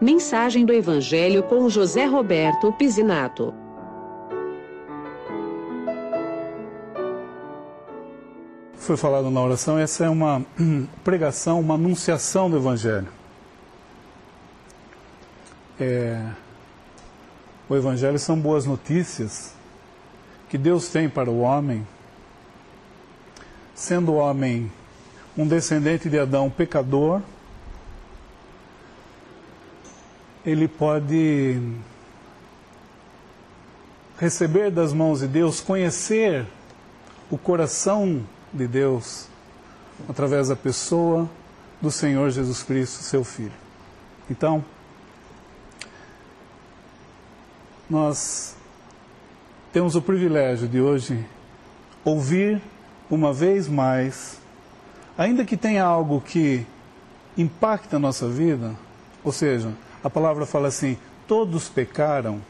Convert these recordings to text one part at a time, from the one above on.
Mensagem do Evangelho com José Roberto Pizinato. Foi falado na oração, essa é uma pregação, uma anunciação do Evangelho. É, o Evangelho são boas notícias que Deus tem para o homem, sendo o homem um descendente de Adão pecador, ele pode receber das mãos de Deus, conhecer o coração de Deus através da pessoa do Senhor Jesus Cristo, seu Filho. Então, nós temos o privilégio de hoje ouvir uma vez mais, ainda que tenha algo que impacta a nossa vida, ou seja, a palavra fala assim: todos pecaram,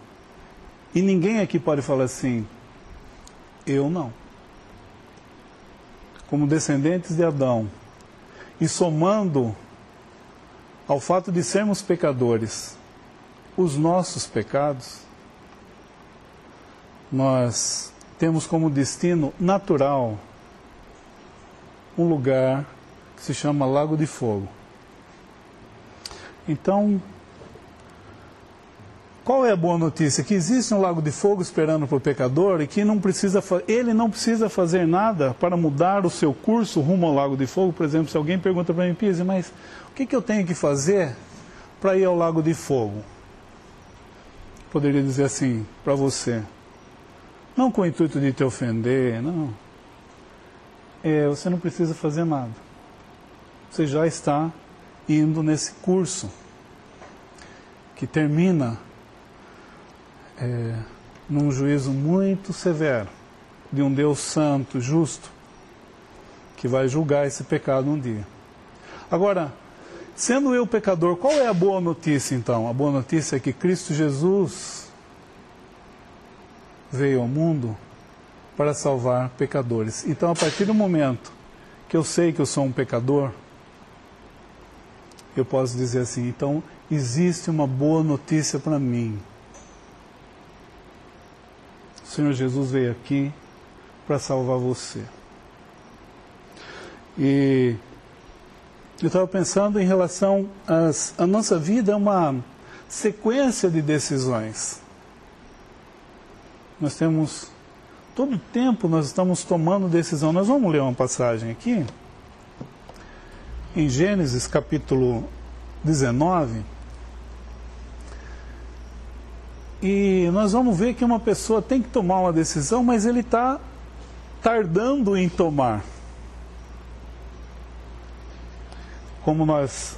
e ninguém aqui pode falar assim, eu não. Como descendentes de Adão, e somando ao fato de sermos pecadores, os nossos pecados, nós temos como destino natural um lugar que se chama Lago de Fogo. Então, qual é a boa notícia? Que existe um lago de fogo esperando para o pecador e que não precisa, ele não precisa fazer nada para mudar o seu curso rumo ao lago de fogo. Por exemplo, se alguém pergunta para mim, Pise, mas o que, que eu tenho que fazer para ir ao lago de fogo? Poderia dizer assim para você, não com o intuito de te ofender, não. É, você não precisa fazer nada. Você já está indo nesse curso que termina é, num juízo muito severo de um Deus santo, justo, que vai julgar esse pecado um dia. Agora, sendo eu pecador, qual é a boa notícia então? A boa notícia é que Cristo Jesus veio ao mundo para salvar pecadores. Então, a partir do momento que eu sei que eu sou um pecador, eu posso dizer assim: então existe uma boa notícia para mim. O Senhor Jesus veio aqui para salvar você. E eu estava pensando em relação às, a nossa vida é uma sequência de decisões. Nós temos todo tempo nós estamos tomando decisão. Nós vamos ler uma passagem aqui em Gênesis capítulo 19. E nós vamos ver que uma pessoa tem que tomar uma decisão, mas ele está tardando em tomar. Como nós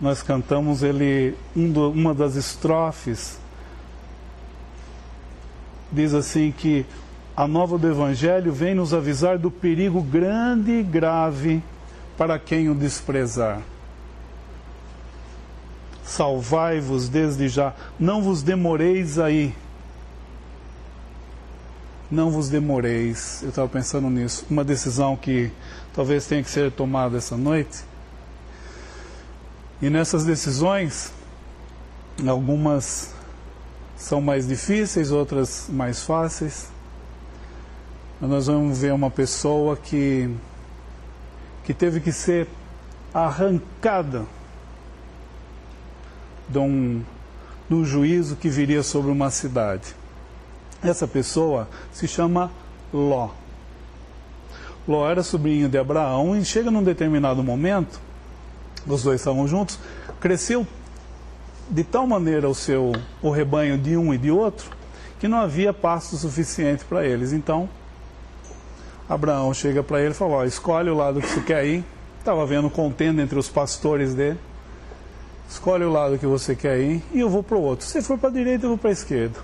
nós cantamos ele um do, uma das estrofes diz assim que a nova do Evangelho vem nos avisar do perigo grande e grave para quem o desprezar. Salvai-vos desde já, não vos demoreis aí. Não vos demoreis. Eu estava pensando nisso. Uma decisão que talvez tenha que ser tomada essa noite. E nessas decisões, algumas são mais difíceis, outras mais fáceis. Nós vamos ver uma pessoa que, que teve que ser arrancada um juízo que viria sobre uma cidade. Essa pessoa se chama Ló. Ló era sobrinho de Abraão e chega num determinado momento, os dois estavam juntos, cresceu de tal maneira o seu o rebanho de um e de outro que não havia pasto suficiente para eles. Então, Abraão chega para ele e fala: ó, escolhe o lado que você quer ir. Estava vendo contenda entre os pastores dele. Escolhe o lado que você quer ir e eu vou para o outro. Se for para a direita, eu vou para a esquerda.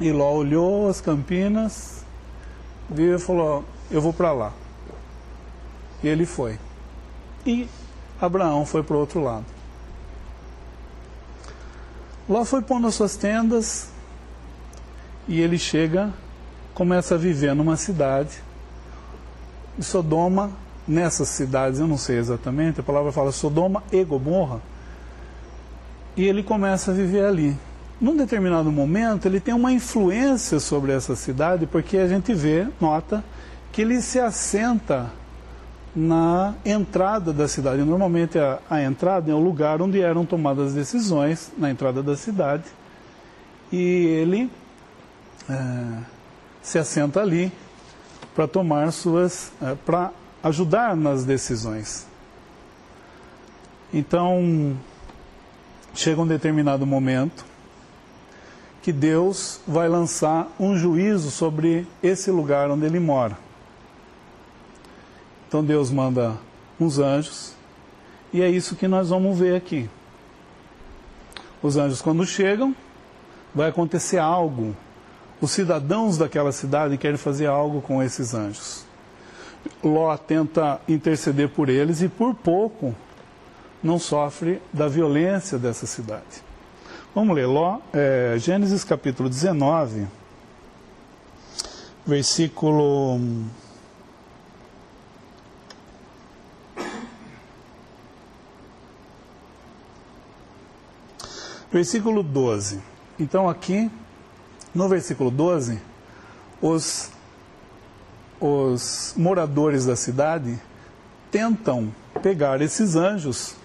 E Ló olhou as campinas, viu e falou: eu vou para lá. E ele foi. E Abraão foi para o outro lado. Ló foi pondo as suas tendas e ele chega, começa a viver numa cidade. Sodoma, nessas cidades, eu não sei exatamente, a palavra fala Sodoma e Gomorra, e ele começa a viver ali. Num determinado momento, ele tem uma influência sobre essa cidade, porque a gente vê, nota, que ele se assenta na entrada da cidade. Normalmente a, a entrada é o lugar onde eram tomadas decisões, na entrada da cidade, e ele é, se assenta ali para tomar suas, é, para ajudar nas decisões. Então, chega um determinado momento que Deus vai lançar um juízo sobre esse lugar onde ele mora. Então Deus manda uns anjos, e é isso que nós vamos ver aqui. Os anjos, quando chegam, vai acontecer algo. Os cidadãos daquela cidade querem fazer algo com esses anjos. Ló tenta interceder por eles e por pouco não sofre da violência dessa cidade. Vamos ler Ló, é, Gênesis capítulo 19, versículo. Versículo 12. Então, aqui, no versículo 12, os, os moradores da cidade tentam pegar esses anjos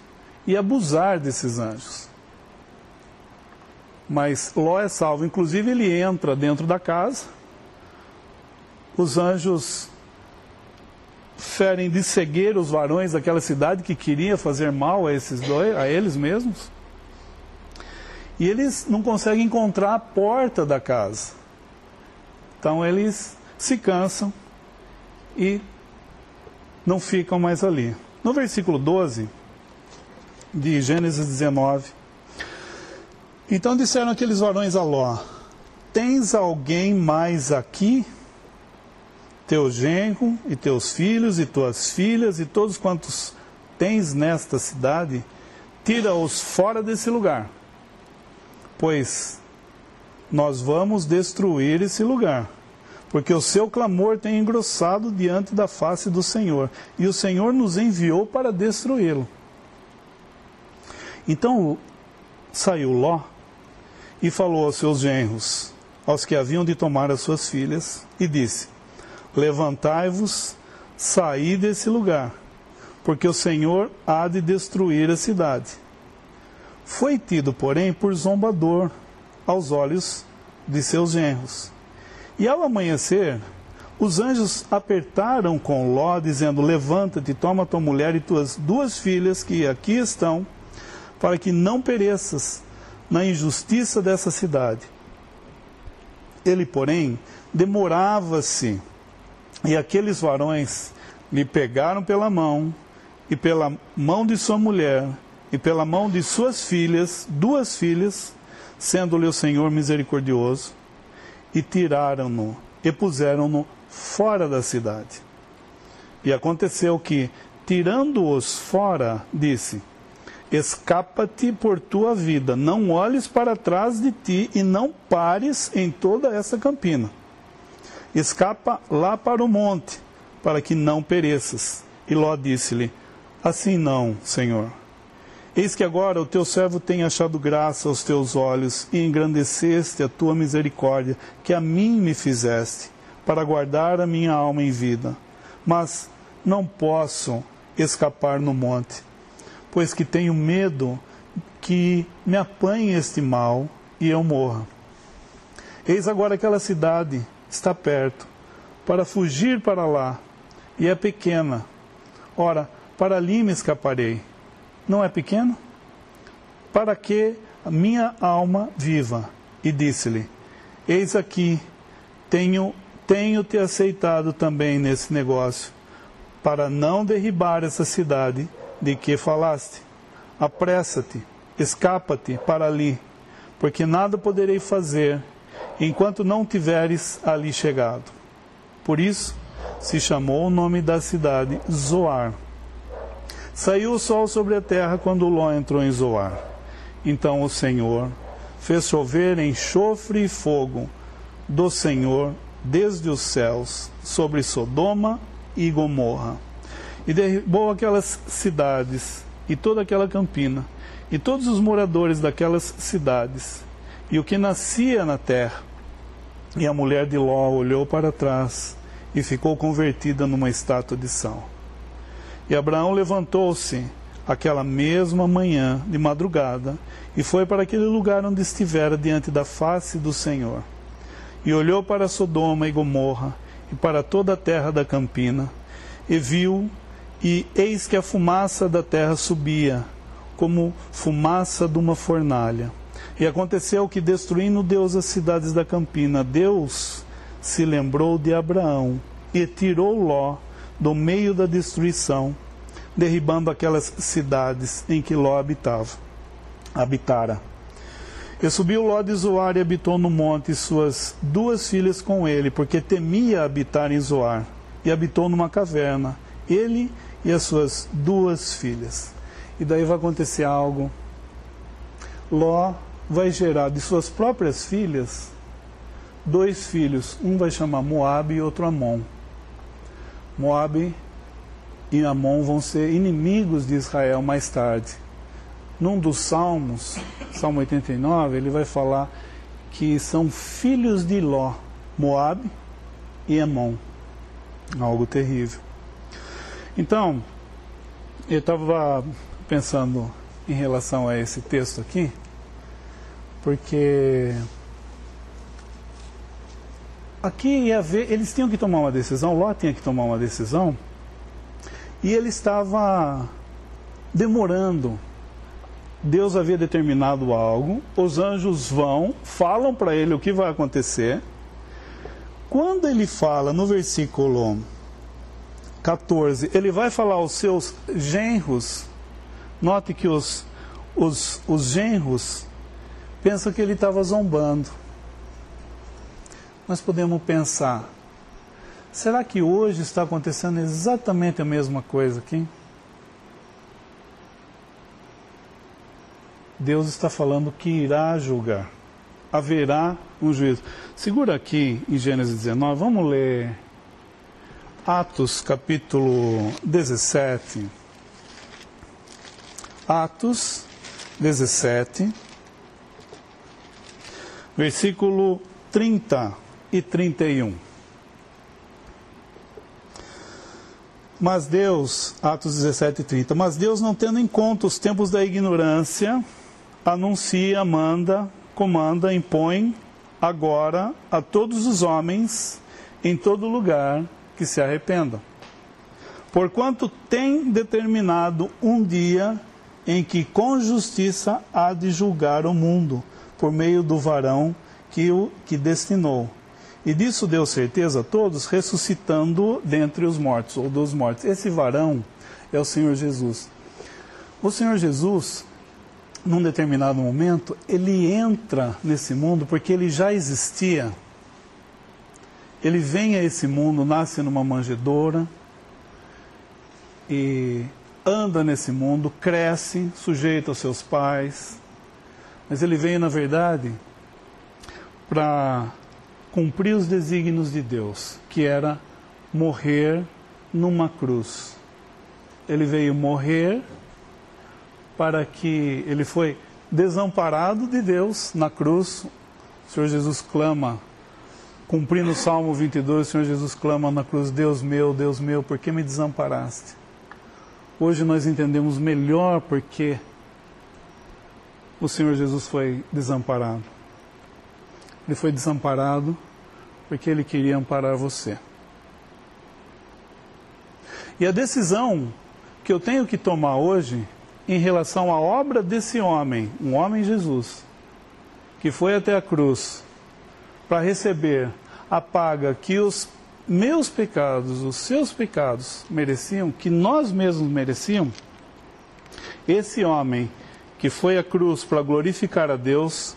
e abusar desses anjos. Mas Ló é salvo. Inclusive, ele entra dentro da casa. Os anjos ferem de cegueira os varões daquela cidade que queria fazer mal a esses dois, a eles mesmos. E eles não conseguem encontrar a porta da casa. Então eles se cansam e não ficam mais ali. No versículo 12, de Gênesis 19. Então disseram aqueles varões a Ló: Tens alguém mais aqui? Teu genro e teus filhos e tuas filhas e todos quantos tens nesta cidade, tira-os fora desse lugar, pois nós vamos destruir esse lugar, porque o seu clamor tem engrossado diante da face do Senhor, e o Senhor nos enviou para destruí-lo. Então saiu Ló e falou aos seus genros, aos que haviam de tomar as suas filhas, e disse: Levantai-vos, saí desse lugar, porque o Senhor há de destruir a cidade. Foi tido, porém, por zombador aos olhos de seus genros. E ao amanhecer, os anjos apertaram com Ló, dizendo: Levanta-te, toma tua mulher e tuas duas filhas que aqui estão para que não pereças na injustiça dessa cidade. Ele, porém, demorava-se, e aqueles varões lhe pegaram pela mão, e pela mão de sua mulher, e pela mão de suas filhas, duas filhas, sendo-lhe o Senhor misericordioso, e tiraram-no e puseram-no fora da cidade. E aconteceu que, tirando-os fora, disse: Escapa-te por tua vida, não olhes para trás de ti e não pares em toda essa campina. Escapa lá para o monte, para que não pereças. E Ló disse-lhe: Assim não, Senhor. Eis que agora o teu servo tem achado graça aos teus olhos e engrandeceste a tua misericórdia, que a mim me fizeste, para guardar a minha alma em vida. Mas não posso escapar no monte pois que tenho medo que me apanhe este mal e eu morra. Eis agora aquela cidade está perto, para fugir para lá, e é pequena. Ora, para ali me escaparei. Não é pequeno? Para que a minha alma viva? E disse-lhe: Eis aqui, tenho, tenho te aceitado também nesse negócio, para não derribar essa cidade de que falaste. Apressa-te, escapa-te para ali, porque nada poderei fazer enquanto não tiveres ali chegado. Por isso se chamou o nome da cidade Zoar. Saiu o sol sobre a terra quando Ló entrou em Zoar. Então o Senhor fez chover enxofre e fogo do Senhor desde os céus sobre Sodoma e Gomorra e derribou aquelas cidades e toda aquela campina, e todos os moradores daquelas cidades, e o que nascia na terra. E a mulher de Ló olhou para trás e ficou convertida numa estátua de sal. E Abraão levantou-se aquela mesma manhã, de madrugada, e foi para aquele lugar onde estivera diante da face do Senhor. E olhou para Sodoma e Gomorra, e para toda a terra da campina, e viu, e eis que a fumaça da terra subia, como fumaça de uma fornalha. E aconteceu que, destruindo Deus as cidades da campina, Deus se lembrou de Abraão e tirou Ló do meio da destruição, derribando aquelas cidades em que Ló habitava, habitara. E subiu Ló de Zoar e habitou no monte, e suas duas filhas com ele, porque temia habitar em Zoar, e habitou numa caverna, ele e as suas duas filhas. E daí vai acontecer algo. Ló vai gerar de suas próprias filhas dois filhos. Um vai chamar Moabe e outro Amon. Moabe e Amon vão ser inimigos de Israel mais tarde. Num dos Salmos, Salmo 89, ele vai falar que são filhos de Ló, Moabe e Amon. Algo terrível. Então, eu estava pensando em relação a esse texto aqui, porque aqui ia ver, eles tinham que tomar uma decisão, Ló tinha que tomar uma decisão, e ele estava demorando. Deus havia determinado algo, os anjos vão, falam para ele o que vai acontecer. Quando ele fala no versículo 14, ele vai falar aos seus genros, note que os, os, os genros pensam que ele estava zombando. Nós podemos pensar, Será que hoje está acontecendo exatamente a mesma coisa aqui? Deus está falando que irá julgar. Haverá um juízo. Segura aqui em Gênesis 19, vamos ler Atos capítulo 17. Atos 17, versículo 30 e 31. Mas Deus, Atos 17 e 30, mas Deus não tendo em conta os tempos da ignorância, anuncia, manda, comanda, impõe agora a todos os homens em todo lugar que se arrependam. Porquanto tem determinado um dia em que com justiça há de julgar o mundo, por meio do varão que o que destinou e disso deu certeza a todos, ressuscitando dentre os mortos, ou dos mortos. Esse varão é o Senhor Jesus. O Senhor Jesus, num determinado momento, ele entra nesse mundo porque ele já existia. Ele vem a esse mundo, nasce numa manjedoura e anda nesse mundo, cresce, sujeito aos seus pais. Mas ele veio, na verdade, para cumprir os desígnios de Deus, que era morrer numa cruz. Ele veio morrer para que ele foi desamparado de Deus na cruz. O Senhor Jesus clama, cumprindo o Salmo 22, o Senhor Jesus clama na cruz: Deus meu, Deus meu, por que me desamparaste? Hoje nós entendemos melhor porque o Senhor Jesus foi desamparado. Ele foi desamparado porque ele queria amparar você. E a decisão que eu tenho que tomar hoje em relação à obra desse homem, um homem Jesus, que foi até a cruz para receber a paga que os meus pecados, os seus pecados mereciam, que nós mesmos merecíamos, esse homem que foi à cruz para glorificar a Deus,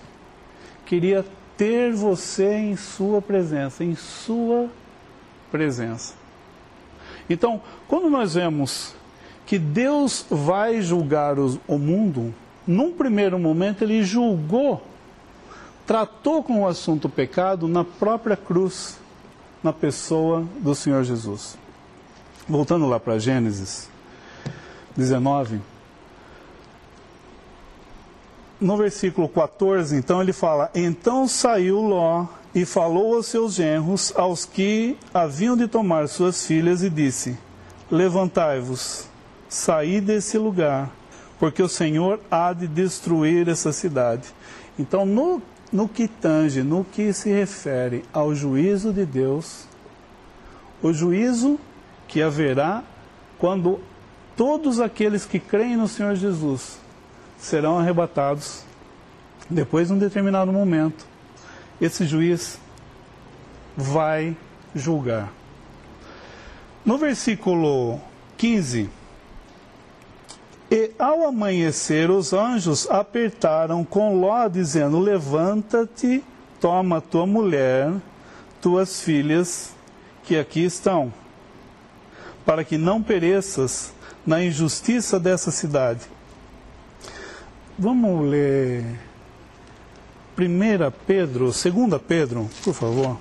queria ter você em sua presença, em sua presença. Então, quando nós vemos que Deus vai julgar o mundo, num primeiro momento ele julgou, tratou com o assunto pecado na própria cruz, na pessoa do Senhor Jesus. Voltando lá para Gênesis 19, no versículo 14, então ele fala: Então saiu Ló e falou aos seus genros, aos que haviam de tomar suas filhas, e disse: Levantai-vos, saí desse lugar, porque o Senhor há de destruir essa cidade. Então, no, no que tange, no que se refere ao juízo de Deus, o juízo que haverá quando todos aqueles que creem no Senhor Jesus serão arrebatados depois de um determinado momento. Esse juiz vai julgar. No versículo 15, e ao amanhecer os anjos apertaram com Ló, dizendo: Levanta-te, toma tua mulher, tuas filhas, que aqui estão, para que não pereças na injustiça dessa cidade. Vamos ler 1 Pedro, 2 Pedro, por favor,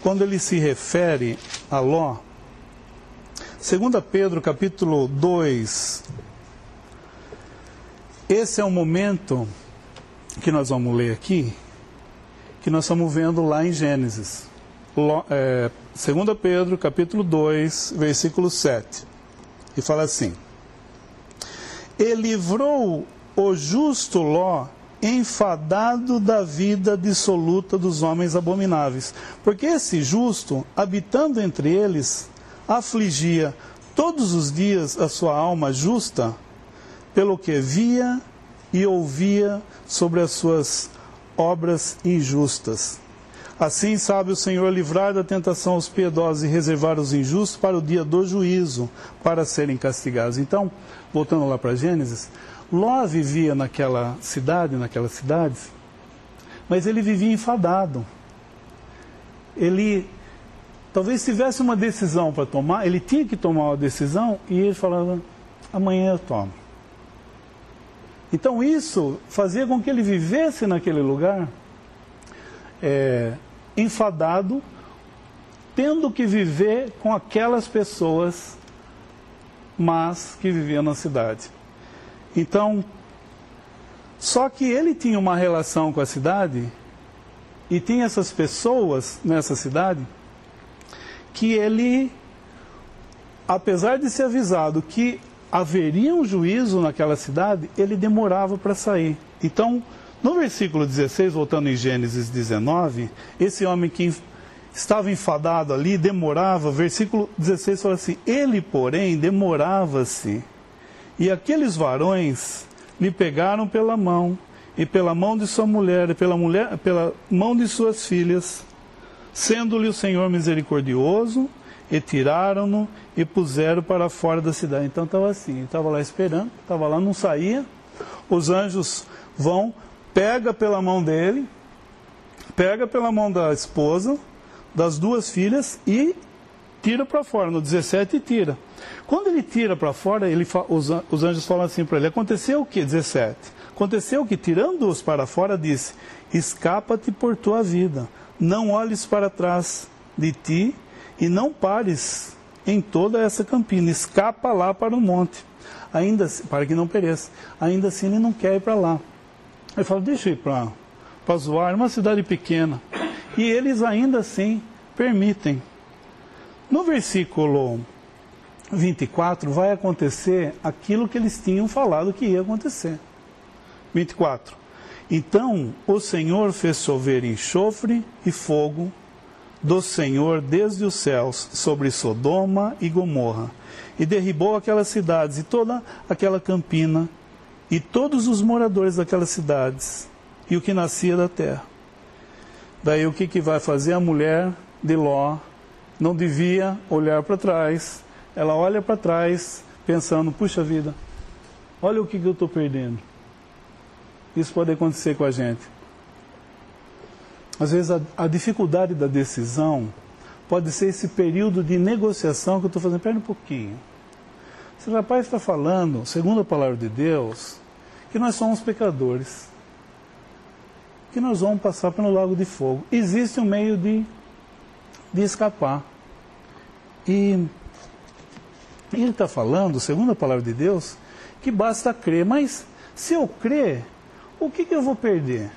quando ele se refere a Ló. 2 Pedro, capítulo 2. Esse é o momento que nós vamos ler aqui, que nós estamos vendo lá em Gênesis. É, 2 Pedro, capítulo 2, versículo 7. E fala assim: E livrou o justo Ló enfadado da vida dissoluta dos homens abomináveis. Porque esse justo, habitando entre eles, afligia todos os dias a sua alma justa, pelo que via e ouvia sobre as suas obras injustas. Assim sabe o Senhor livrar da tentação os piedosos e reservar os injustos para o dia do juízo, para serem castigados. Então, voltando lá para Gênesis, Ló vivia naquela cidade, naquelas cidades, mas ele vivia enfadado. Ele talvez tivesse uma decisão para tomar, ele tinha que tomar uma decisão e ele falava: amanhã eu tomo. Então isso fazia com que ele vivesse naquele lugar é, enfadado, tendo que viver com aquelas pessoas mas que viviam na cidade. Então, só que ele tinha uma relação com a cidade e tinha essas pessoas nessa cidade que ele, apesar de ser avisado que haveria um juízo naquela cidade, ele demorava para sair. Então, no versículo 16, voltando em Gênesis 19, esse homem que estava enfadado ali, demorava, versículo 16 fala assim: Ele, porém, demorava-se e aqueles varões lhe pegaram pela mão, e pela mão de sua mulher, e pela, mulher, pela mão de suas filhas, sendo-lhe o Senhor misericordioso, e tiraram-no e puseram para fora da cidade. Então estava assim, estava lá esperando, estava lá, não saía. Os anjos vão, pega pela mão dele, pega pela mão da esposa, das duas filhas e tira para fora. No 17 tira. Quando ele tira para fora, ele, os, os anjos falam assim para ele: Aconteceu o que? 17. Aconteceu que, tirando-os para fora, disse: Escapa-te por tua vida, não olhes para trás de ti e não pares em toda essa campina, escapa lá para o monte, ainda para que não pereça. Ainda assim, ele não quer ir para lá. Ele fala: Deixa eu ir para Zoar, uma cidade pequena. E eles ainda assim permitem. No versículo 24 vai acontecer aquilo que eles tinham falado que ia acontecer. 24. Então o Senhor fez chover enxofre e fogo do Senhor desde os céus sobre Sodoma e Gomorra, e derribou aquelas cidades e toda aquela campina, e todos os moradores daquelas cidades, e o que nascia da terra. Daí o que, que vai fazer a mulher de Ló? Não devia olhar para trás, ela olha para trás pensando: puxa vida, olha o que, que eu estou perdendo. Isso pode acontecer com a gente. Às vezes a, a dificuldade da decisão pode ser esse período de negociação que eu estou fazendo. Pera um pouquinho. Esse rapaz está falando, segundo a palavra de Deus, que nós somos pecadores. Que nós vamos passar pelo lago de fogo. Existe um meio de, de escapar. E ele está falando, segundo a palavra de Deus, que basta crer. Mas se eu crer, o que, que eu vou perder?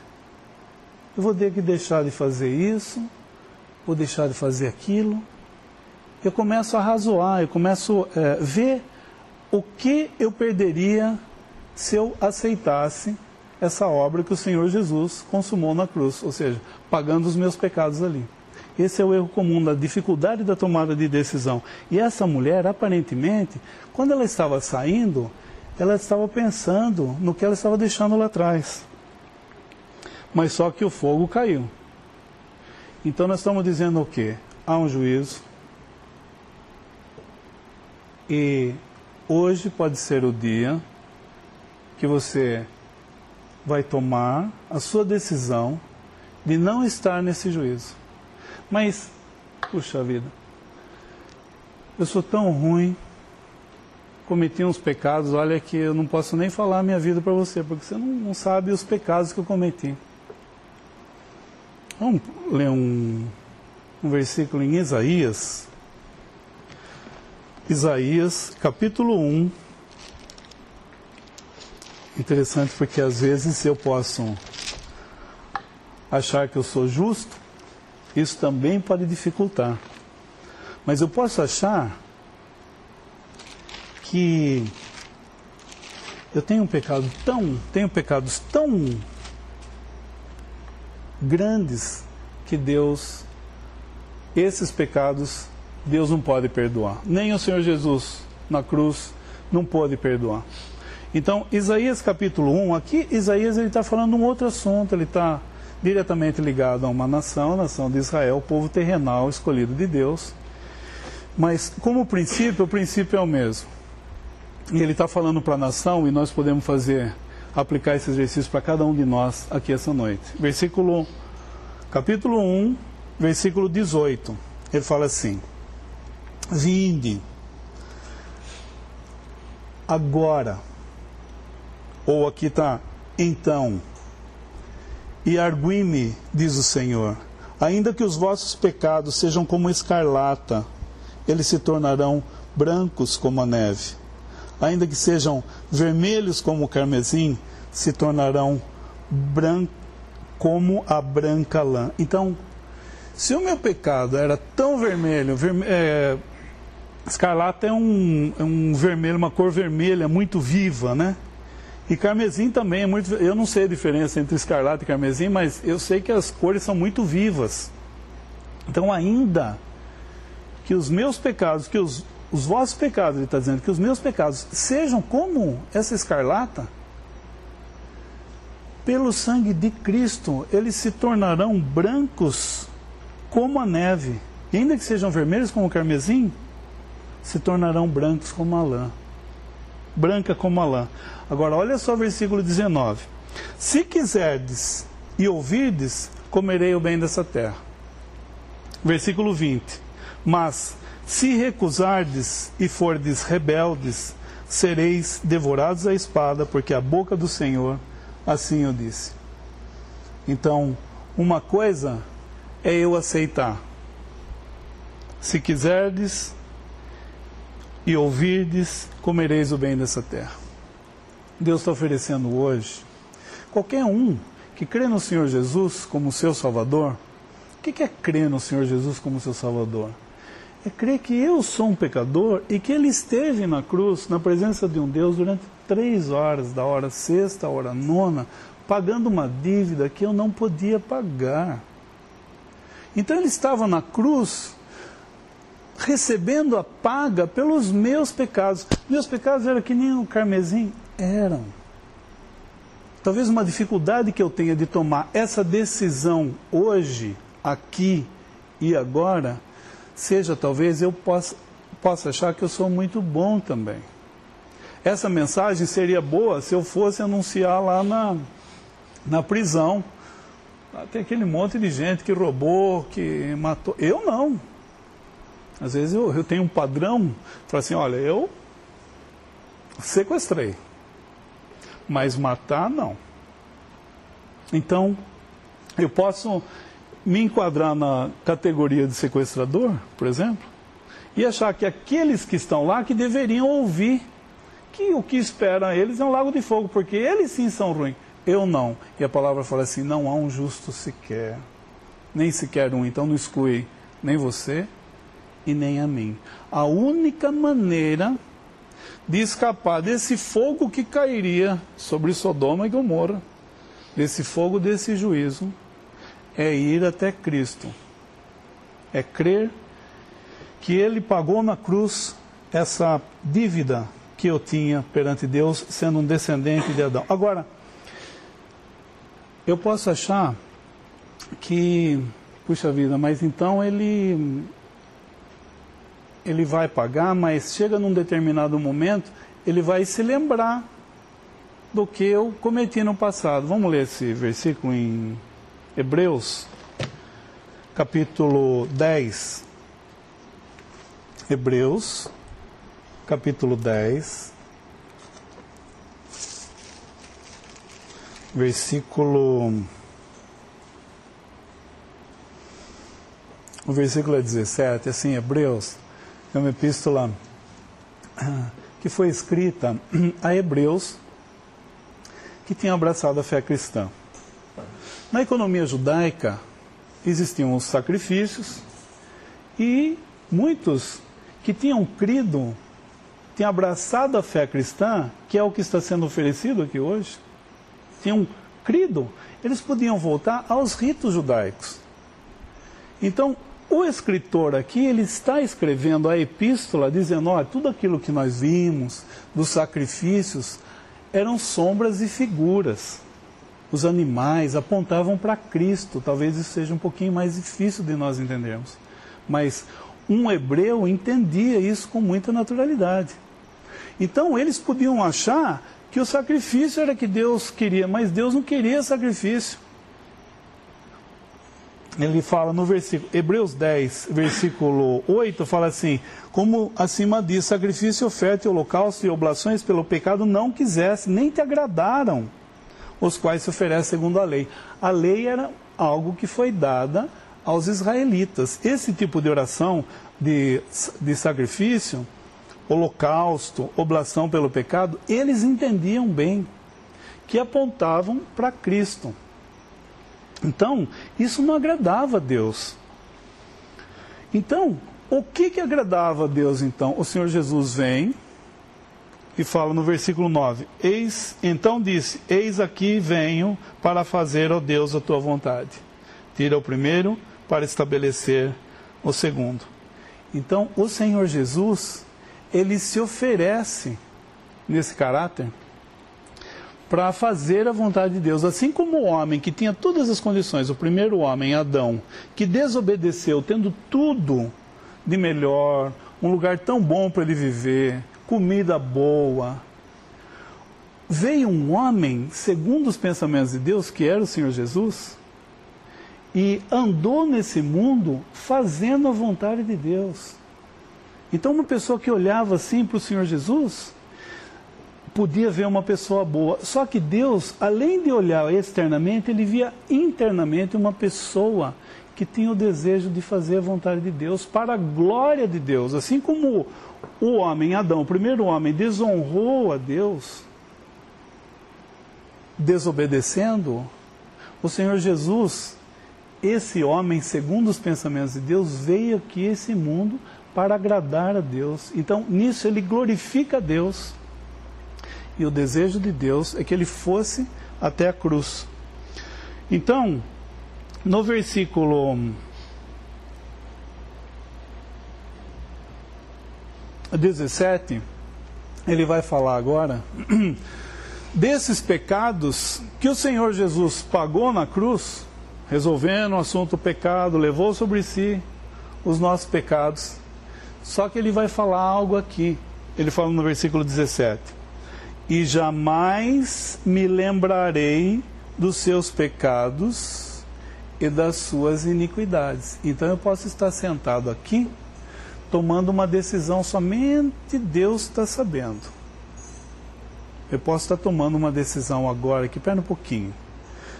Eu vou ter que deixar de fazer isso, vou deixar de fazer aquilo. Eu começo a razoar, eu começo a é, ver o que eu perderia se eu aceitasse essa obra que o Senhor Jesus consumou na cruz, ou seja, pagando os meus pecados ali. Esse é o erro comum da dificuldade da tomada de decisão. E essa mulher, aparentemente, quando ela estava saindo, ela estava pensando no que ela estava deixando lá atrás. Mas só que o fogo caiu. Então nós estamos dizendo o quê? Há um juízo. E hoje pode ser o dia que você vai tomar a sua decisão de não estar nesse juízo. Mas, puxa vida, eu sou tão ruim, cometi uns pecados, olha que eu não posso nem falar a minha vida para você, porque você não, não, sabe os pecados que eu cometi. Vamos ler um, um versículo em Isaías. Isaías, capítulo 1. Interessante porque às vezes eu posso achar que eu sou justo isso também pode dificultar. Mas eu posso achar que eu tenho um pecado tão, tenho pecados tão grandes que Deus, esses pecados, Deus não pode perdoar. Nem o Senhor Jesus na cruz não pode perdoar. Então, Isaías capítulo 1, aqui Isaías ele está falando um outro assunto, ele está diretamente ligado a uma nação, a nação de Israel, povo terrenal escolhido de Deus. Mas, como princípio, o princípio é o mesmo. Ele está falando para a nação, e nós podemos fazer, aplicar esse exercício para cada um de nós aqui essa noite. Versículo, capítulo 1, versículo 18. Ele fala assim: Vinde, agora, ou aqui está, então, e argui-me, diz o Senhor, ainda que os vossos pecados sejam como escarlata, eles se tornarão brancos como a neve. Ainda que sejam vermelhos como o carmesim, se tornarão brancos como a branca lã. Então, se o meu pecado era tão vermelho, verme é, escarlata é um, é um vermelho, uma cor vermelha muito viva, né? E carmesim também é muito. Eu não sei a diferença entre escarlate e carmesim, mas eu sei que as cores são muito vivas. Então, ainda que os meus pecados, que os, os vossos pecados, ele está dizendo, que os meus pecados sejam como essa escarlata, pelo sangue de Cristo, eles se tornarão brancos como a neve. E ainda que sejam vermelhos como o carmesim, se tornarão brancos como a lã. Branca como a lã. Agora, olha só o versículo 19. Se quiserdes e ouvirdes, comerei o bem dessa terra. Versículo 20. Mas se recusardes e fordes rebeldes, sereis devorados à espada, porque a boca do Senhor assim o disse. Então, uma coisa é eu aceitar. Se quiserdes e ouvirdes, comereis o bem dessa terra. Deus está oferecendo hoje. Qualquer um que crê no Senhor Jesus como seu Salvador, o que é crer no Senhor Jesus como seu Salvador? É crer que eu sou um pecador e que Ele esteve na cruz, na presença de um Deus, durante três horas, da hora sexta à hora nona, pagando uma dívida que eu não podia pagar. Então Ele estava na cruz recebendo a paga pelos meus pecados. Meus pecados eram que nem o carmesim, eram. Talvez uma dificuldade que eu tenha de tomar essa decisão hoje, aqui e agora, seja talvez eu possa, possa achar que eu sou muito bom também. Essa mensagem seria boa se eu fosse anunciar lá na, na prisão. Tem aquele monte de gente que roubou, que matou. Eu não. Às vezes eu, eu tenho um padrão, falo assim, olha, eu sequestrei mas matar não. Então, eu posso me enquadrar na categoria de sequestrador, por exemplo, e achar que aqueles que estão lá que deveriam ouvir que o que espera eles é um lago de fogo, porque eles sim são ruins. Eu não. E a palavra fala assim: não há um justo sequer, nem sequer um. Então não exclui nem você e nem a mim. A única maneira de escapar desse fogo que cairia sobre Sodoma e Gomorra, desse fogo, desse juízo, é ir até Cristo. É crer que Ele pagou na cruz essa dívida que eu tinha perante Deus, sendo um descendente de Adão. Agora, eu posso achar que, puxa vida, mas então ele ele vai pagar, mas chega num determinado momento, ele vai se lembrar do que eu cometi no passado. Vamos ler esse versículo em Hebreus, capítulo 10. Hebreus, capítulo 10, versículo. O versículo é 17, assim, Hebreus, é uma epístola que foi escrita a Hebreus que tinham abraçado a fé cristã. Na economia judaica existiam os sacrifícios e muitos que tinham crido, tinham abraçado a fé cristã, que é o que está sendo oferecido aqui hoje, tinham crido, eles podiam voltar aos ritos judaicos. Então, o escritor aqui, ele está escrevendo a epístola dizendo, olha, tudo aquilo que nós vimos dos sacrifícios eram sombras e figuras. Os animais apontavam para Cristo. Talvez isso seja um pouquinho mais difícil de nós entendermos. Mas um hebreu entendia isso com muita naturalidade. Então eles podiam achar que o sacrifício era que Deus queria, mas Deus não queria sacrifício. Ele fala no versículo, Hebreus 10, versículo 8, fala assim: Como acima diz, sacrifício, oferta, holocausto e oblações pelo pecado não quisesse, nem te agradaram, os quais se oferece segundo a lei. A lei era algo que foi dada aos israelitas. Esse tipo de oração de, de sacrifício holocausto, oblação pelo pecado, eles entendiam bem que apontavam para Cristo. Então, isso não agradava a Deus. Então, o que, que agradava a Deus então? O Senhor Jesus vem fala no versículo 9: Eis, então disse: Eis aqui venho para fazer, ó Deus, a tua vontade. Tira o primeiro para estabelecer o segundo. Então, o Senhor Jesus, ele se oferece nesse caráter para fazer a vontade de Deus. Assim como o homem que tinha todas as condições, o primeiro homem, Adão, que desobedeceu, tendo tudo de melhor, um lugar tão bom para ele viver, comida boa. Veio um homem, segundo os pensamentos de Deus, que era o Senhor Jesus, e andou nesse mundo fazendo a vontade de Deus. Então, uma pessoa que olhava assim para o Senhor Jesus, podia ver uma pessoa boa. Só que Deus, além de olhar externamente, ele via internamente uma pessoa que tinha o desejo de fazer a vontade de Deus para a glória de Deus. Assim como o homem, Adão, o primeiro homem, desonrou a Deus, desobedecendo, o Senhor Jesus, esse homem, segundo os pensamentos de Deus, veio aqui a esse mundo para agradar a Deus. Então, nisso ele glorifica a Deus. E o desejo de Deus é que ele fosse até a cruz. Então, no versículo 17, ele vai falar agora desses pecados que o Senhor Jesus pagou na cruz, resolvendo o assunto do pecado, levou sobre si os nossos pecados só que ele vai falar algo aqui. Ele fala no versículo 17: E jamais me lembrarei dos seus pecados e das suas iniquidades. Então eu posso estar sentado aqui, tomando uma decisão somente Deus está sabendo. Eu posso estar tomando uma decisão agora, aqui, pera um pouquinho.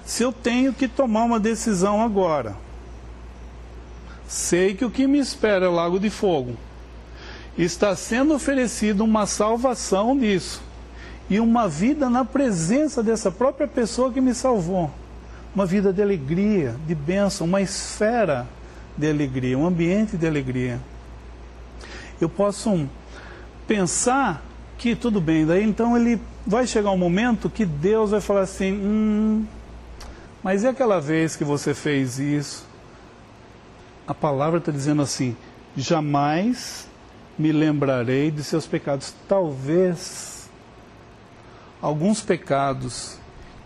Se eu tenho que tomar uma decisão agora, sei que o que me espera é o lago de fogo está sendo oferecida uma salvação nisso. e uma vida na presença dessa própria pessoa que me salvou. Uma vida de alegria, de bênção, uma esfera de alegria, um ambiente de alegria. Eu posso pensar que tudo bem, daí então ele vai chegar um momento que Deus vai falar assim: hum, mas e aquela vez que você fez isso? A palavra está dizendo assim: jamais me lembrarei de seus pecados. Talvez alguns pecados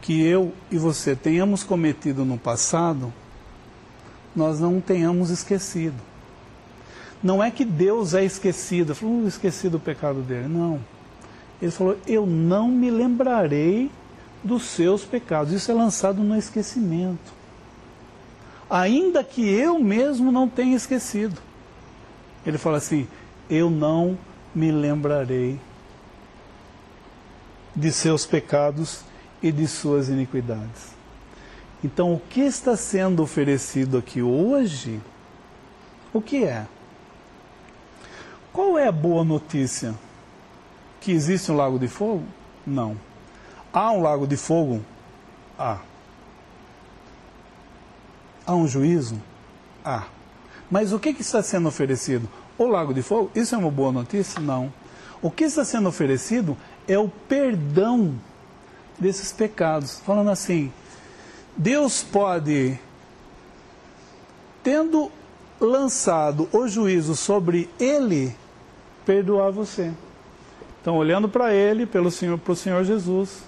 que eu e você tenhamos cometido no passado, nós não tenhamos esquecido. Não é que Deus é esquecido, falou, uh, esqueci do pecado dele. Não. Ele falou, eu não me lembrarei dos seus pecados. Isso é lançado no esquecimento. Ainda que eu mesmo não tenha esquecido. Ele fala assim: Eu não me lembrarei de seus pecados e de suas iniquidades. Então, o que está sendo oferecido aqui hoje? O que é? Qual é a boa notícia? Que existe um lago de fogo? Não. Há um lago de fogo? Há. Há um juízo? Há. Mas o que, que está sendo oferecido? O lago de fogo? Isso é uma boa notícia? Não. O que está sendo oferecido é o perdão desses pecados. Falando assim, Deus pode, tendo lançado o juízo sobre ele, perdoar você. Então, olhando para ele, pelo Senhor, para o Senhor Jesus,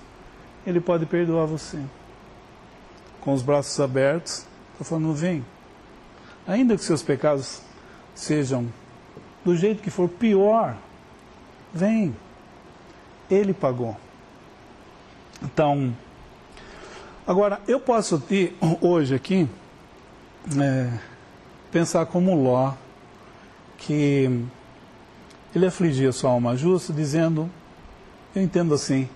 ele pode perdoar você. Com os braços abertos, está falando, vem. Ainda que seus pecados sejam do jeito que for pior, vem. Ele pagou. Então, agora eu posso ter hoje aqui é, pensar como Ló, que ele afligia sua alma justa, dizendo: Eu entendo assim,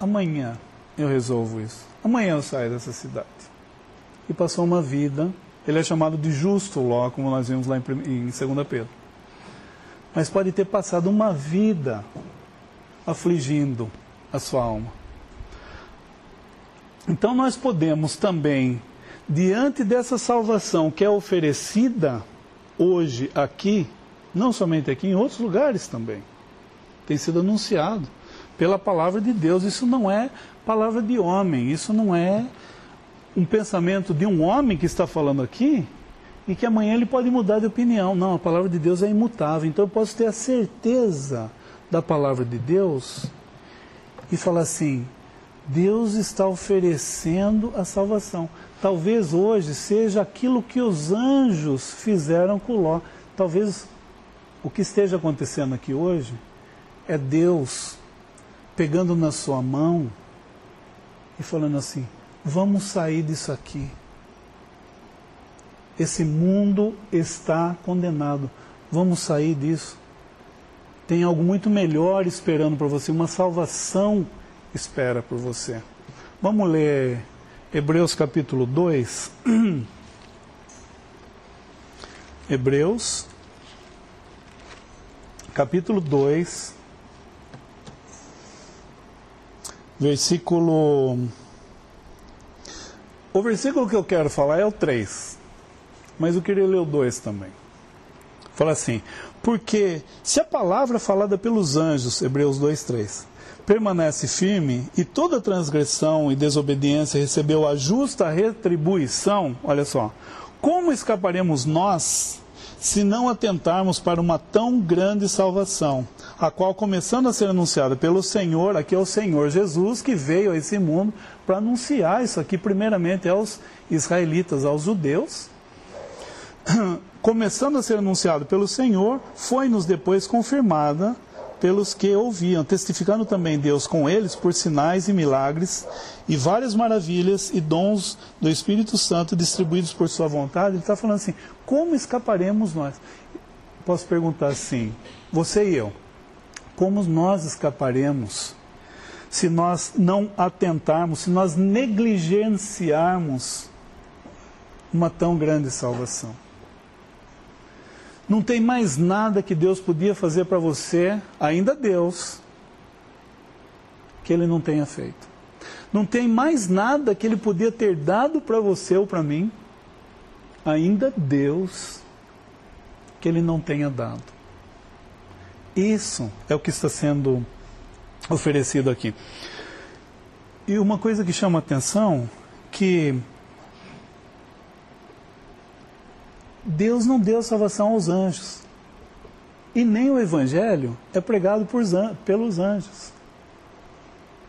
amanhã eu resolvo isso, amanhã eu saio dessa cidade. E passou uma vida ele é chamado de justo Ló, como nós vimos lá em, em 2 Pedro. Mas pode ter passado uma vida afligindo a sua alma. Então nós podemos também, diante dessa salvação que é oferecida hoje aqui, não somente aqui, em outros lugares também, tem sido anunciado pela palavra de Deus. Isso não é palavra de homem, isso não é um pensamento de um homem que está falando aqui e que amanhã ele pode mudar de opinião. Não, a palavra de Deus é imutável. Então eu posso ter a certeza da palavra de Deus e falar assim: Deus está oferecendo a salvação. Talvez hoje seja aquilo que os anjos fizeram com Ló. Talvez o que esteja acontecendo aqui hoje é Deus pegando na sua mão e falando assim: Vamos sair disso aqui. Esse mundo está condenado. Vamos sair disso. Tem algo muito melhor esperando para você, uma salvação espera por você. Vamos ler Hebreus capítulo 2. Hebreus capítulo 2, versículo o versículo que eu quero falar é o 3, mas eu queria ler o 2 também. Fala assim: Porque se a palavra falada pelos anjos, Hebreus 2, 3, permanece firme e toda transgressão e desobediência recebeu a justa retribuição, olha só, como escaparemos nós se não atentarmos para uma tão grande salvação, a qual, começando a ser anunciada pelo Senhor, aqui é o Senhor Jesus, que veio a esse mundo para anunciar isso aqui, primeiramente aos israelitas, aos judeus. Começando a ser anunciado pelo Senhor, foi-nos depois confirmada pelos que ouviam, testificando também Deus com eles por sinais e milagres e várias maravilhas e dons do Espírito Santo distribuídos por sua vontade. Ele está falando assim: como escaparemos nós? Posso perguntar assim: você e eu, como nós escaparemos se nós não atentarmos, se nós negligenciarmos uma tão grande salvação? Não tem mais nada que Deus podia fazer para você, ainda Deus, que ele não tenha feito. Não tem mais nada que ele podia ter dado para você ou para mim, ainda Deus, que ele não tenha dado. Isso é o que está sendo oferecido aqui. E uma coisa que chama atenção que Deus não deu salvação aos anjos. E nem o evangelho é pregado por, pelos anjos.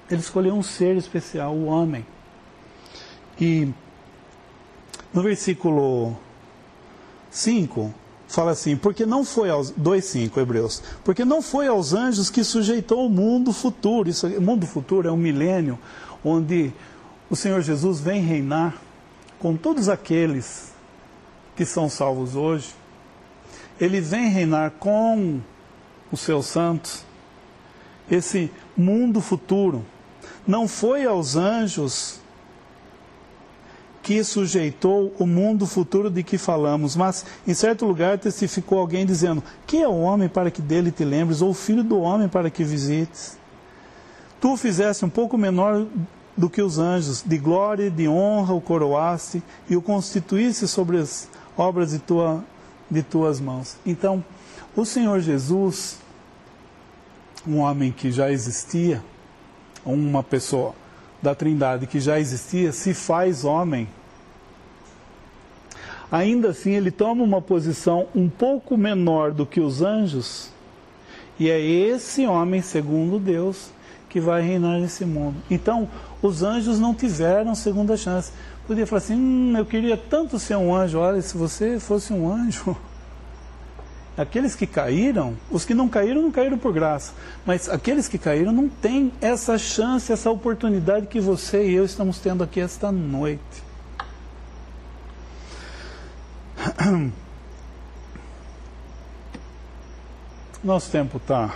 Ele escolheu um ser especial, o homem. E no versículo 5, fala assim: porque não foi aos 2:5 Hebreus, porque não foi aos anjos que sujeitou o mundo futuro. Isso, o mundo futuro é um milênio onde o Senhor Jesus vem reinar com todos aqueles que são salvos hoje. Ele vem reinar com os seus santos. Esse mundo futuro não foi aos anjos que sujeitou o mundo futuro de que falamos, mas em certo lugar testificou alguém dizendo: Que é o homem para que dele te lembres, ou o filho do homem para que visites? Tu fizeste um pouco menor do que os anjos, de glória e de honra o coroaste e o constituísse sobre obras de, tua, de tuas mãos. Então, o Senhor Jesus, um homem que já existia, uma pessoa da Trindade que já existia, se faz homem. Ainda assim, ele toma uma posição um pouco menor do que os anjos, e é esse homem, segundo Deus, que vai reinar nesse mundo. Então, os anjos não tiveram segunda chance. Podia falar assim: hum, eu queria tanto ser um anjo. Olha, se você fosse um anjo. Aqueles que caíram, os que não caíram, não caíram por graça. Mas aqueles que caíram não têm essa chance, essa oportunidade que você e eu estamos tendo aqui esta noite. Nosso tempo está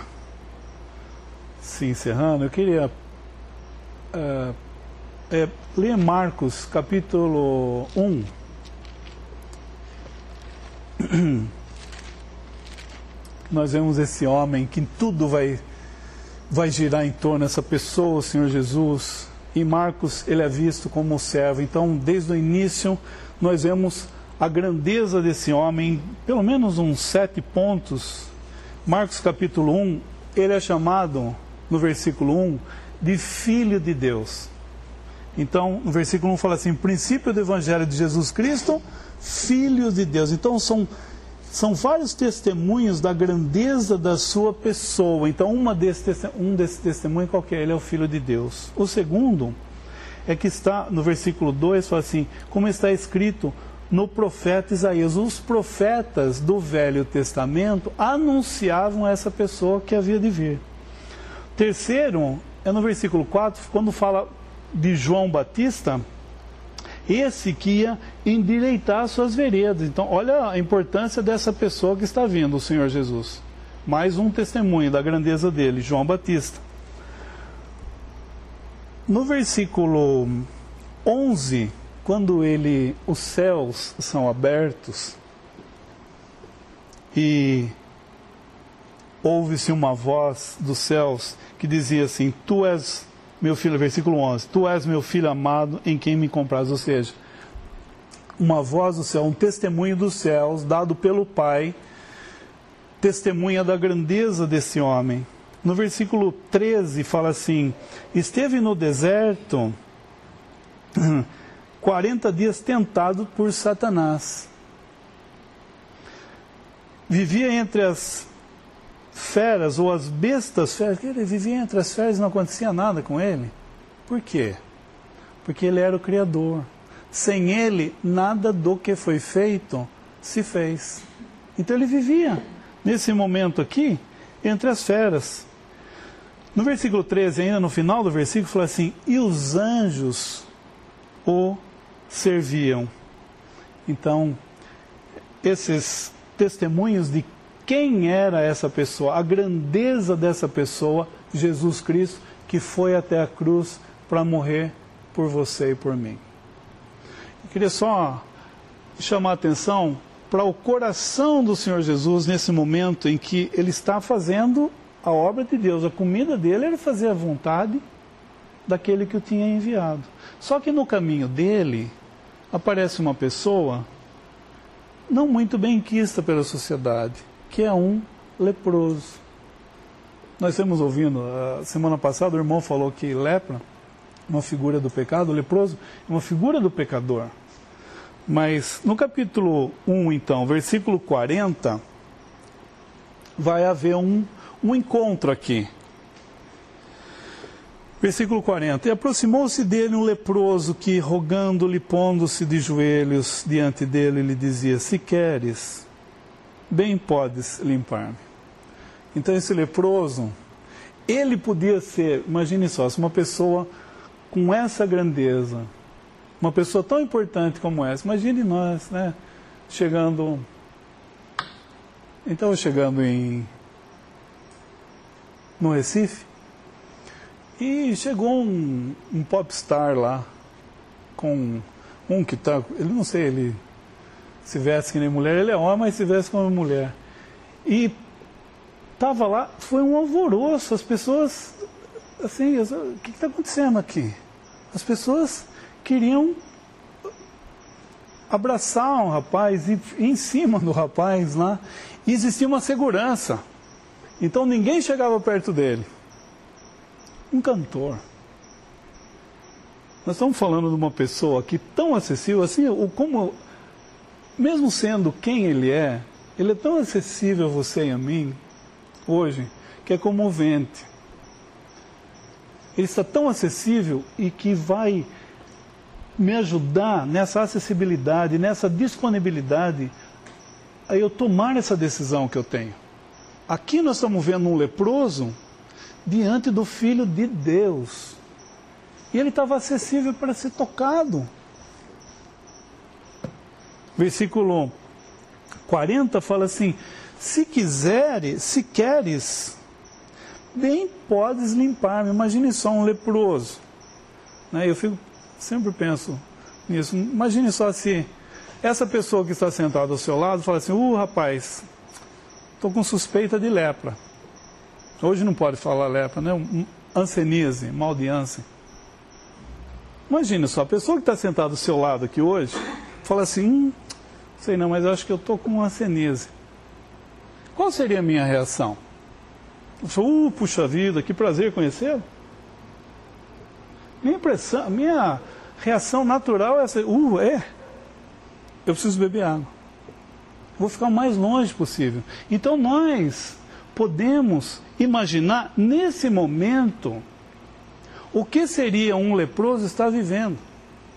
se encerrando. Eu queria uh, é, ler Marcos capítulo 1. Nós vemos esse homem que tudo vai, vai girar em torno dessa pessoa, o Senhor Jesus. E Marcos, ele é visto como servo. Então, desde o início, nós vemos a grandeza desse homem, pelo menos uns sete pontos. Marcos capítulo 1, ele é chamado, no versículo 1, de Filho de Deus. Então, no versículo 1 fala assim: princípio do Evangelho de Jesus Cristo, Filho de Deus. Então, são são vários testemunhos da grandeza da sua pessoa. Então, uma desse, um desses testemunhos qualquer, ele é o Filho de Deus. O segundo é que está no versículo 2, fala assim, como está escrito no profeta Isaías. Os profetas do Velho Testamento anunciavam essa pessoa que havia de vir. Terceiro, é no versículo 4, quando fala de João Batista, esse que ia endireitar suas veredas. Então, olha a importância dessa pessoa que está vindo, o Senhor Jesus. Mais um testemunho da grandeza dele, João Batista. No versículo 11, quando ele os céus são abertos e ouve-se uma voz dos céus que dizia assim: Tu és meu filho, versículo 11: Tu és meu filho amado em quem me compras. Ou seja, uma voz do céu, um testemunho dos céus dado pelo Pai, testemunha da grandeza desse homem. No versículo 13 fala assim: Esteve no deserto 40 dias tentado por Satanás. Vivia entre as feras ou as bestas feras, ele vivia entre as feras e não acontecia nada com ele. Por quê? Porque ele era o Criador. Sem ele, nada do que foi feito se fez. Então ele vivia nesse momento aqui entre as feras. No versículo 13, ainda no final do versículo, fala assim: E os anjos o serviam. Então, esses testemunhos de quem era essa pessoa, a grandeza dessa pessoa, Jesus Cristo, que foi até a cruz para morrer por você e por mim. Eu queria só chamar a atenção para o coração do Senhor Jesus nesse momento em que ele está fazendo a obra de Deus. A comida dele era fazer a vontade daquele que o tinha enviado. Só que no caminho dele aparece uma pessoa não muito bem quista pela sociedade, que é um leproso. Nós estamos ouvindo, a semana passada o irmão falou que lepra, uma figura do pecado, leproso é uma figura do pecador. Mas no capítulo 1, então, versículo 40, vai haver um, um encontro aqui. Versículo 40: E aproximou-se dele um leproso que, rogando-lhe, pondo-se de joelhos diante dele, lhe dizia: Se queres, bem podes limpar-me. Então, esse leproso, ele podia ser, imagine só, se uma pessoa com essa grandeza, uma pessoa tão importante como essa, imagine nós, né? Chegando. Então, chegando em. no Recife e chegou um, um popstar lá, com um que tá. Ele não sei, ele se veste que nem mulher, ele é homem, mas se veste como mulher. E estava lá, foi um alvoroço, as pessoas. Assim, o que está acontecendo aqui? As pessoas queriam abraçar um rapaz e em cima do rapaz lá, e existia uma segurança. Então ninguém chegava perto dele um cantor. Nós estamos falando de uma pessoa que tão acessível, assim, como, mesmo sendo quem ele é, ele é tão acessível a você e a mim, hoje, que é comovente. Ele está tão acessível e que vai me ajudar nessa acessibilidade, nessa disponibilidade, a eu tomar essa decisão que eu tenho. Aqui nós estamos vendo um leproso diante do Filho de Deus. E ele estava acessível para ser tocado. Versículo 40 fala assim: Se quiseres, se queres, bem podes limpar-me. Imagine só um leproso. Né? Eu fico, sempre penso nisso. Imagine só se essa pessoa que está sentada ao seu lado fala assim: Uh, rapaz, estou com suspeita de lepra. Hoje não pode falar lepra, né? Ansenise, mal de Ansen. Imagina só, a pessoa que está sentada do seu lado aqui hoje, fala assim, hum, sei não, mas acho que eu estou com ansenise. Qual seria a minha reação? Eu falo, uh, puxa vida, que prazer conhecê-lo. Minha impressão, minha reação natural é essa, uh, é, eu preciso beber água. Vou ficar o mais longe possível. Então nós podemos imaginar nesse momento o que seria um leproso estar vivendo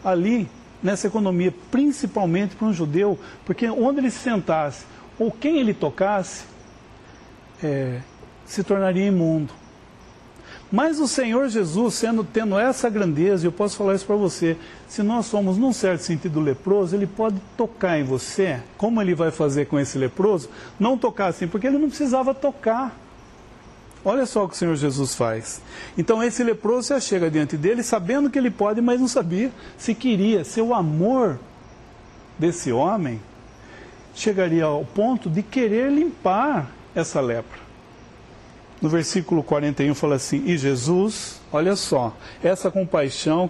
ali nessa economia, principalmente para um judeu, porque onde ele se sentasse ou quem ele tocasse é, se tornaria imundo. Mas o Senhor Jesus, sendo tendo essa grandeza, eu posso falar isso para você, se nós somos, num certo sentido, leproso, ele pode tocar em você, como ele vai fazer com esse leproso? Não tocar assim, porque ele não precisava tocar. Olha só o que o Senhor Jesus faz. Então esse leproso já chega diante dele sabendo que ele pode, mas não sabia se queria. Seu amor desse homem chegaria ao ponto de querer limpar essa lepra no versículo 41 fala assim: E Jesus, olha só, essa compaixão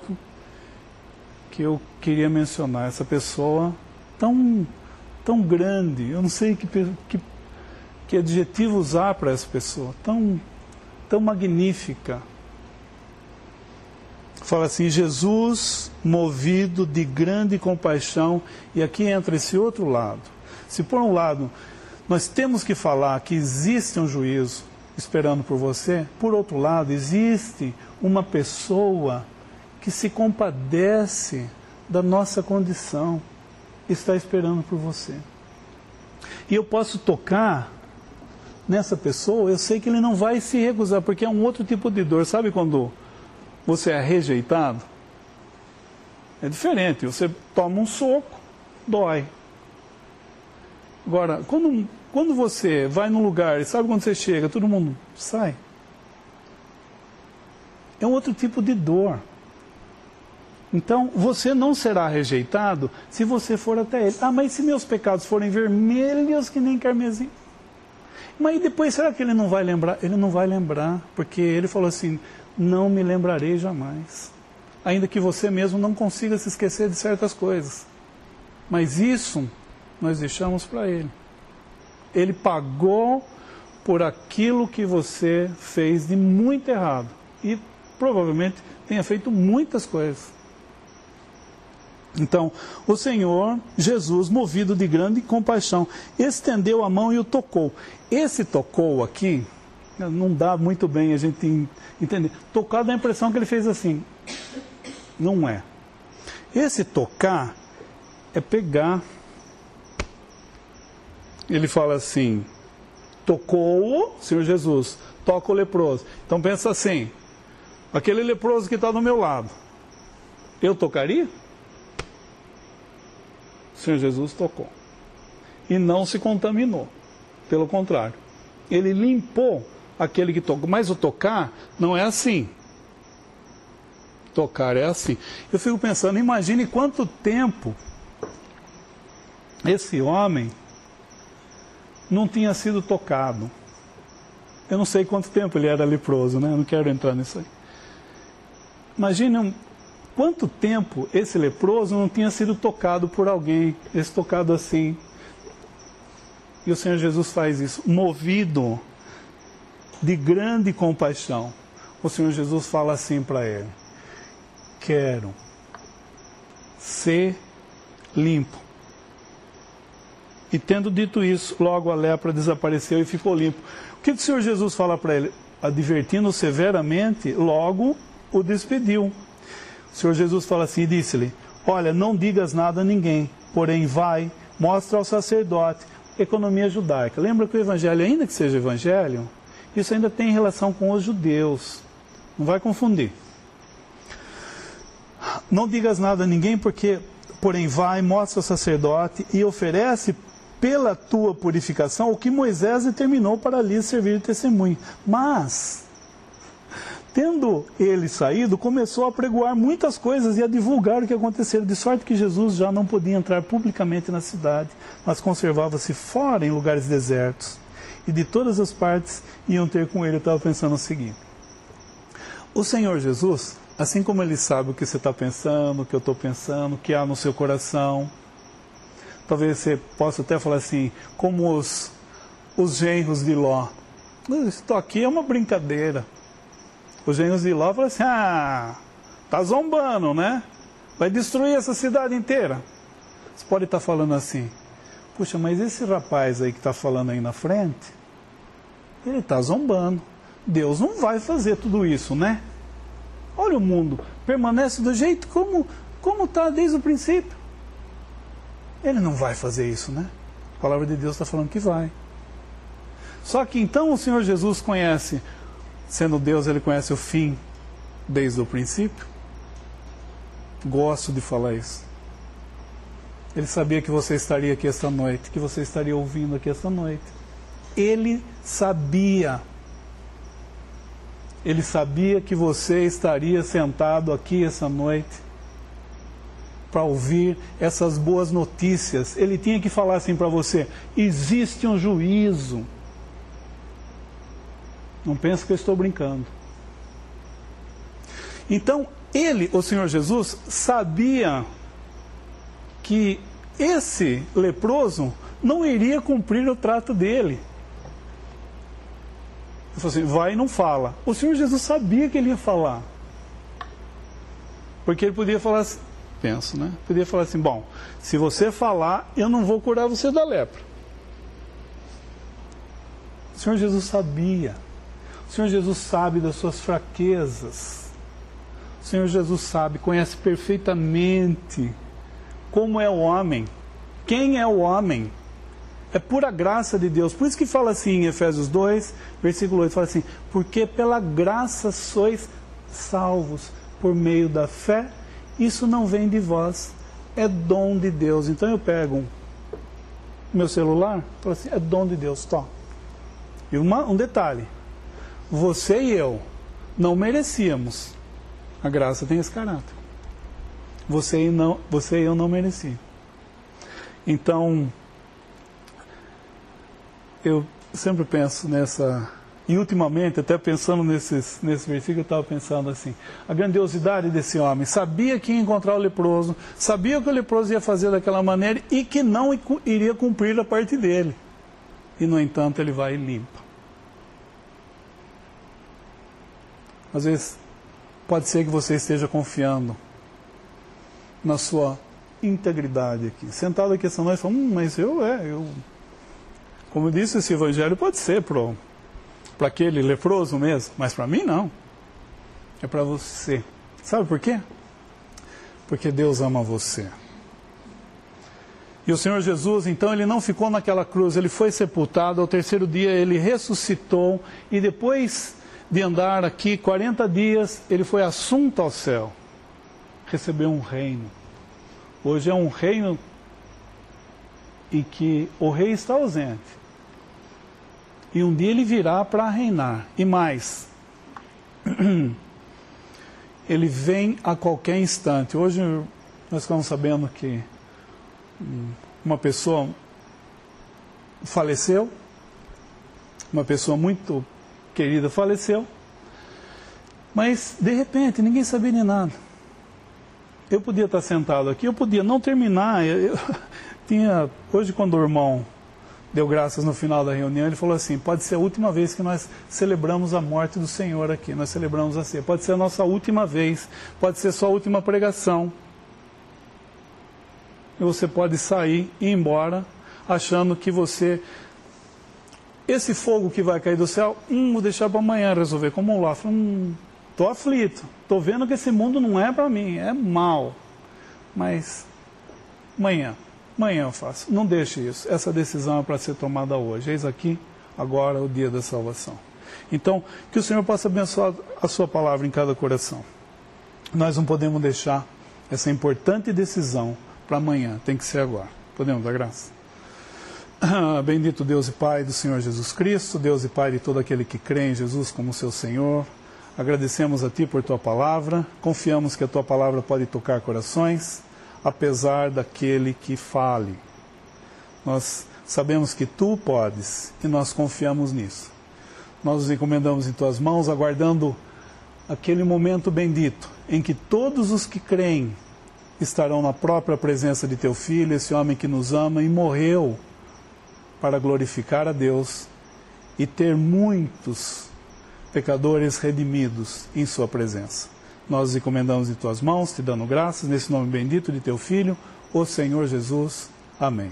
que eu queria mencionar, essa pessoa tão, tão grande, eu não sei que, que, que adjetivo usar para essa pessoa, tão, tão magnífica. Fala assim: Jesus, movido de grande compaixão, e aqui entra esse outro lado. Se por um lado nós temos que falar que existe um juízo, esperando por você. Por outro lado, existe uma pessoa que se compadece da nossa condição, está esperando por você. E eu posso tocar nessa pessoa, eu sei que ele não vai se recusar, porque é um outro tipo de dor. Sabe quando você é rejeitado? É diferente, você toma um soco, dói. Agora, quando quando você vai num lugar e sabe quando você chega, todo mundo sai. É um outro tipo de dor. Então, você não será rejeitado se você for até ele. Ah, mas se meus pecados forem vermelhos que nem carmesim? Mas depois, será que ele não vai lembrar? Ele não vai lembrar, porque ele falou assim: não me lembrarei jamais. Ainda que você mesmo não consiga se esquecer de certas coisas. Mas isso nós deixamos para Ele. Ele pagou por aquilo que você fez de muito errado. E provavelmente tenha feito muitas coisas. Então, o Senhor Jesus, movido de grande compaixão, estendeu a mão e o tocou. Esse tocou aqui, não dá muito bem a gente entender. Tocar dá a impressão que ele fez assim. Não é. Esse tocar é pegar. Ele fala assim: tocou o Senhor Jesus, toca o leproso. Então pensa assim: aquele leproso que está do meu lado, eu tocaria? Senhor Jesus tocou. E não se contaminou. Pelo contrário, ele limpou aquele que tocou. Mas o tocar não é assim. Tocar é assim. Eu fico pensando, imagine quanto tempo esse homem não tinha sido tocado. Eu não sei quanto tempo ele era leproso, né? Eu não quero entrar nisso aí. Imagine Quanto tempo esse leproso não tinha sido tocado por alguém, esse tocado assim? E o Senhor Jesus faz isso, movido de grande compaixão. O Senhor Jesus fala assim para ele: Quero ser limpo. E tendo dito isso, logo a lepra desapareceu e ficou limpo. O que o Senhor Jesus fala para ele? Advertindo severamente, logo o despediu. O Senhor Jesus fala assim: disse-lhe: Olha, não digas nada a ninguém, porém vai, mostra ao sacerdote. Economia judaica. Lembra que o evangelho, ainda que seja evangelho, isso ainda tem relação com os judeus. Não vai confundir. Não digas nada a ninguém, porque, porém, vai, mostra ao sacerdote e oferece pela tua purificação o que Moisés determinou para ali servir de testemunho. Mas Tendo ele saído, começou a pregoar muitas coisas e a divulgar o que aconteceu, de sorte que Jesus já não podia entrar publicamente na cidade, mas conservava-se fora em lugares desertos. E de todas as partes iam ter com ele. Eu estava pensando o seguinte: o Senhor Jesus, assim como ele sabe o que você está pensando, o que eu estou pensando, o que há no seu coração, talvez você possa até falar assim, como os, os genros de Ló. Isso aqui é uma brincadeira. Os genros de Ló falaram assim: ah, tá zombando, né? Vai destruir essa cidade inteira. Você pode estar tá falando assim: puxa, mas esse rapaz aí que está falando aí na frente, ele está zombando. Deus não vai fazer tudo isso, né? Olha o mundo, permanece do jeito como como está desde o princípio. Ele não vai fazer isso, né? A palavra de Deus está falando que vai. Só que então o Senhor Jesus conhece Sendo Deus, ele conhece o fim desde o princípio. Gosto de falar isso. Ele sabia que você estaria aqui esta noite, que você estaria ouvindo aqui esta noite. Ele sabia. Ele sabia que você estaria sentado aqui essa noite para ouvir essas boas notícias. Ele tinha que falar assim para você: existe um juízo. Não pense que eu estou brincando. Então, ele, o Senhor Jesus, sabia que esse leproso não iria cumprir o trato dele. Ele falou assim: vai e não fala. O Senhor Jesus sabia que ele ia falar. Porque ele podia falar assim, penso, né? Podia falar assim: bom, se você falar, eu não vou curar você da lepra. O Senhor Jesus sabia. Senhor Jesus sabe das suas fraquezas. O Senhor Jesus sabe, conhece perfeitamente como é o homem. Quem é o homem? É pura graça de Deus. Por isso que fala assim em Efésios 2, versículo 8, fala assim: "Porque pela graça sois salvos por meio da fé, isso não vem de vós, é dom de Deus". Então eu pego meu celular, falo assim: "É dom de Deus, tó". E uma, um detalhe, você e eu não merecíamos. A graça tem esse caráter. Você e, não, você e eu não mereciam. Então, eu sempre penso nessa E ultimamente, até pensando nesses, nesse versículo, eu estava pensando assim: a grandiosidade desse homem. Sabia que ia encontrar o leproso, sabia que o leproso ia fazer daquela maneira e que não iria cumprir a parte dele. E, no entanto, ele vai e limpa. Às vezes, pode ser que você esteja confiando na sua integridade aqui. Sentado aqui essa noite, falando, hum, mas eu, é, eu. Como eu disse, esse evangelho pode ser para aquele leproso mesmo, mas para mim não. É para você. Sabe por quê? Porque Deus ama você. E o Senhor Jesus, então, ele não ficou naquela cruz, ele foi sepultado, ao terceiro dia ele ressuscitou, e depois de andar aqui 40 dias, ele foi assunto ao céu, recebeu um reino. Hoje é um reino em que o rei está ausente, e um dia ele virá para reinar. E mais, ele vem a qualquer instante. Hoje nós ficamos sabendo que uma pessoa faleceu, uma pessoa muito querida faleceu, mas de repente ninguém sabia de nada. Eu podia estar sentado aqui, eu podia não terminar. Eu, eu tinha hoje quando o irmão deu graças no final da reunião, ele falou assim: pode ser a última vez que nós celebramos a morte do Senhor aqui, nós celebramos a ceia. Pode ser a nossa última vez, pode ser sua última pregação. E você pode sair e ir embora achando que você. Esse fogo que vai cair do céu, hum, vou deixar para amanhã resolver. Como o Ló, hum, tô aflito, tô vendo que esse mundo não é para mim, é mal. Mas amanhã Amanhã eu faço. Não deixe isso. Essa decisão é para ser tomada hoje. Eis aqui, agora, o dia da salvação. Então, que o Senhor possa abençoar a sua palavra em cada coração. Nós não podemos deixar essa importante decisão para amanhã. Tem que ser agora. Podemos dar graça? Ah, bendito Deus e Pai do Senhor Jesus Cristo, Deus e Pai de todo aquele que crê em Jesus como seu Senhor. Agradecemos a Ti por Tua palavra, confiamos que a Tua palavra pode tocar corações apesar daquele que fale. Nós sabemos que tu podes e nós confiamos nisso. Nós nos encomendamos em tuas mãos, aguardando aquele momento bendito em que todos os que creem estarão na própria presença de teu filho, esse homem que nos ama e morreu para glorificar a Deus e ter muitos pecadores redimidos em sua presença. Nós os encomendamos em tuas mãos, te dando graças, nesse nome bendito de teu Filho, o Senhor Jesus. Amém.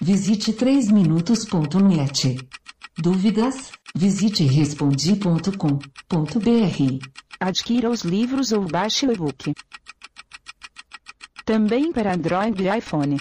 Visite 3minutos.net. Dúvidas? Visite respondi.com.br. Adquira os livros ou baixe o e-book. Também para Android e iPhone.